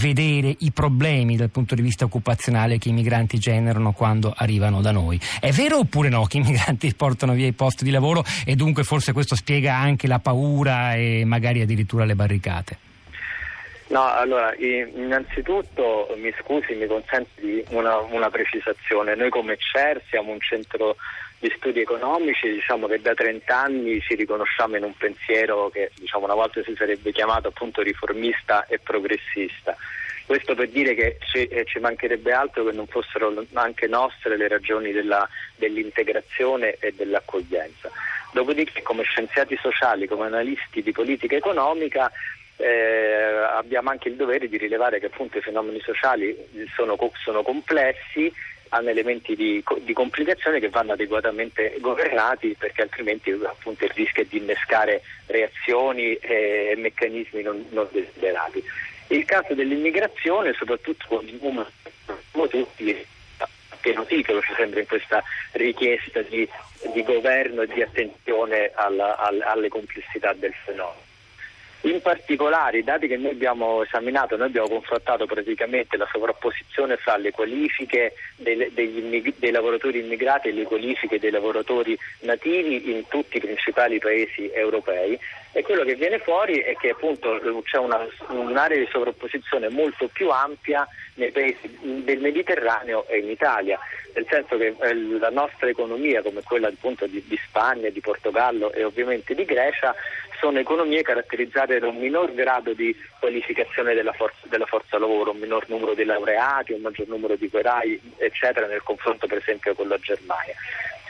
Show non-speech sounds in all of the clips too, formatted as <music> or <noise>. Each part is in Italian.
vedere i problemi dal punto di vista occupazionale che i migranti generano quando arrivano da noi. È vero oppure no che i migranti <laughs> portano via i posti di lavoro e dunque forse questo spiega anche la paura e magari addirittura le barricate? No, allora, innanzitutto mi scusi, mi consenti una, una precisazione. Noi come CER siamo un centro di studi economici, diciamo che da 30 anni ci riconosciamo in un pensiero che diciamo, una volta si sarebbe chiamato appunto riformista e progressista. Questo per dire che ci, eh, ci mancherebbe altro che non fossero anche nostre le ragioni della, dell'integrazione e dell'accoglienza. Dopodiché come scienziati sociali, come analisti di politica economica eh, abbiamo anche il dovere di rilevare che appunto i fenomeni sociali sono, sono complessi hanno elementi di, di, complicazione che vanno adeguatamente governati perché altrimenti appunto, il rischio è di innescare reazioni e meccanismi non, non desiderati. Il caso dell'immigrazione, soprattutto con il numero tutti che notifico ci sembra in questa richiesta di, di governo e di attenzione alla, alla, alle complessità del fenomeno. In particolare i dati che noi abbiamo esaminato, noi abbiamo confrontato praticamente la sovrapposizione fra le qualifiche dei, degli, dei lavoratori immigrati e le qualifiche dei lavoratori nativi in tutti i principali paesi europei. E quello che viene fuori è che appunto c'è una, un'area di sovrapposizione molto più ampia nei paesi del Mediterraneo e in Italia, nel senso che eh, la nostra economia come quella appunto di, di Spagna, di Portogallo e ovviamente di Grecia sono economie caratterizzate da un minor grado di qualificazione della forza, della forza, lavoro, un minor numero di laureati, un maggior numero di operai, eccetera, nel confronto per esempio con la Germania.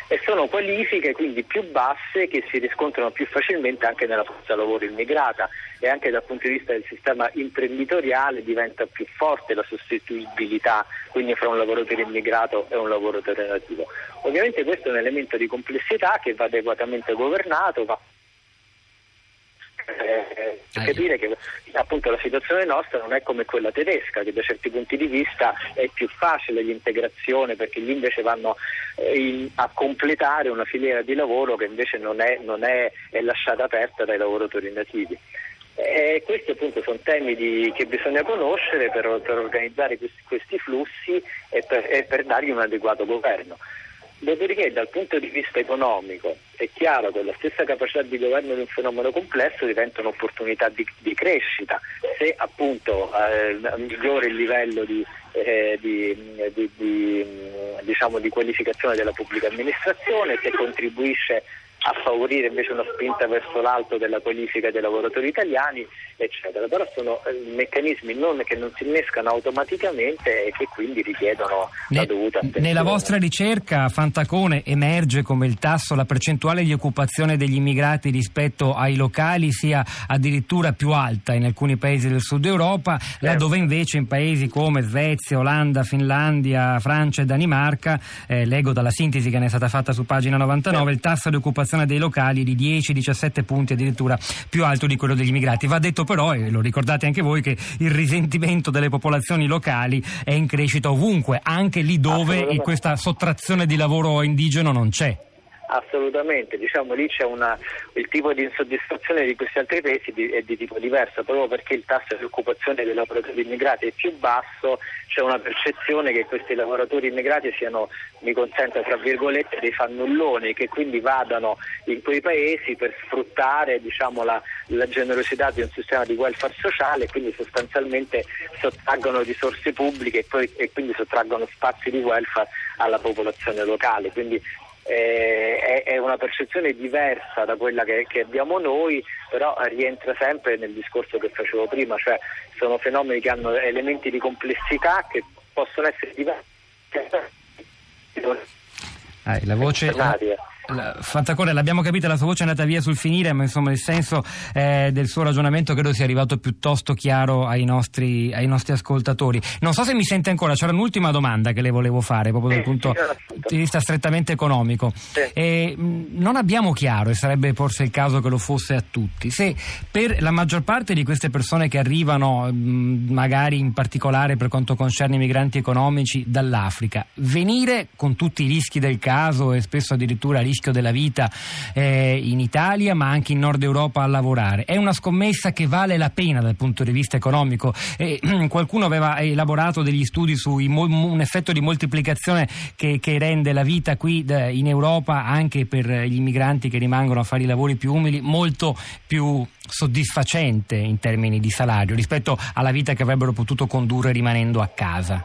E sono qualifiche quindi più basse che si riscontrano più facilmente anche nella forza lavoro immigrata e anche dal punto di vista del sistema imprenditoriale diventa più forte la sostituibilità quindi fra un lavoratore immigrato e un lavoratore nativo. Ovviamente questo è un elemento di complessità che va adeguatamente governato, va eh, capire che appunto la situazione nostra non è come quella tedesca, che da certi punti di vista è più facile l'integrazione perché gli invece vanno eh, in, a completare una filiera di lavoro che invece non è, non è, è lasciata aperta dai lavoratori nativi. E questi appunto sono temi di, che bisogna conoscere per, per organizzare questi, questi flussi e per, e per dargli un adeguato governo. Dopodiché dal punto di vista economico è chiaro che la stessa capacità di governo di un fenomeno complesso diventa un'opportunità di, di crescita se appunto eh, migliora il livello di, eh, di, di, diciamo, di qualificazione della pubblica amministrazione, se contribuisce a favorire invece una spinta verso l'alto della qualifica dei lavoratori italiani, eccetera. Però sono eh, meccanismi non, che non si innescano automaticamente e che quindi richiedono ne, la dovuta attenzione. Nella vostra ricerca, Fantacone, emerge come il tasso, la percentuale di occupazione degli immigrati rispetto ai locali sia addirittura più alta in alcuni paesi del sud Europa, certo. laddove invece in paesi come Svezia, Olanda, Finlandia, Francia e Danimarca, eh, leggo dalla sintesi che ne è stata fatta su pagina 99, certo. il tasso di occupazione l'occupazione dei locali di 10-17 punti addirittura più alto di quello degli immigrati. Va detto però, e lo ricordate anche voi, che il risentimento delle popolazioni locali è in crescita ovunque, anche lì dove questa sottrazione di lavoro indigeno non c'è. Assolutamente, diciamo lì c'è una, il tipo di insoddisfazione di questi altri paesi di, è di tipo diverso, proprio perché il tasso di occupazione dei lavoratori immigrati è più basso, c'è una percezione che questi lavoratori immigrati siano, mi consenta tra virgolette, dei fannulloni, che quindi vadano in quei paesi per sfruttare diciamo, la, la, generosità di un sistema di welfare sociale e quindi sostanzialmente sottraggono risorse pubbliche e, poi, e quindi sottraggono spazi di welfare alla popolazione locale. Quindi eh, è, una percezione diversa da quella che, che, abbiamo noi, però rientra sempre nel discorso che facevo prima, cioè sono fenomeni che hanno elementi di complessità che possono essere diversi. Ah, la voce... Fantacore, l'abbiamo capita, la sua voce è andata via sul finire, ma insomma il senso eh, del suo ragionamento credo sia arrivato piuttosto chiaro ai nostri, ai nostri, ascoltatori. Non so se mi sente ancora, c'era un'ultima domanda che le volevo fare, proprio dal punto di vista strettamente economico. E, non abbiamo chiaro, e sarebbe forse il caso che lo fosse a tutti, se per la maggior parte di queste persone che arrivano, magari in particolare per quanto concerne i migranti economici dall'Africa, venire con tutti i rischi del caso e spesso addirittura rischi rischio della vita eh, in Italia ma anche in Nord Europa a lavorare. È una scommessa che vale la pena dal punto di vista economico. Eh, <clears throat> qualcuno aveva elaborato degli studi su un effetto di moltiplicazione che, che rende la vita qui in Europa anche per gli immigranti che rimangono a fare i lavori più umili molto più soddisfacente in termini di salario rispetto alla vita che avrebbero potuto condurre rimanendo a casa.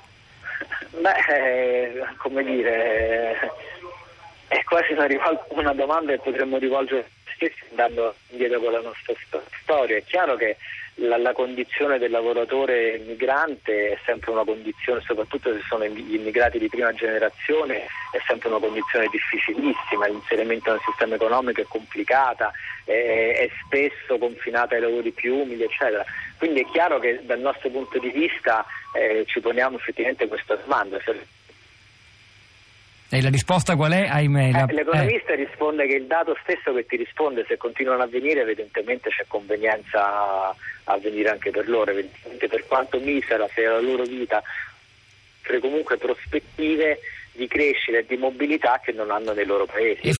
Beh, eh, come dire, è quasi una, una domanda che potremmo rivolgere stessi andando indietro con la nostra storia. È chiaro che la, la, condizione del lavoratore migrante è sempre una condizione, soprattutto se sono gli immigrati di prima generazione, è sempre una condizione difficilissima, l'inserimento nel sistema economico è complicata, è, è spesso confinata ai lavori più umili, eccetera. Quindi è chiaro che dal nostro punto di vista eh, ci poniamo effettivamente questa domanda. E la risposta qual è? Ahimè, la... eh, l'economista eh. risponde che il dato stesso che ti risponde, se continuano a venire, evidentemente c'è convenienza a venire anche per loro, evidentemente per quanto misera sia la loro vita, comunque prospettive di crescita e di mobilità che non hanno nei loro paesi.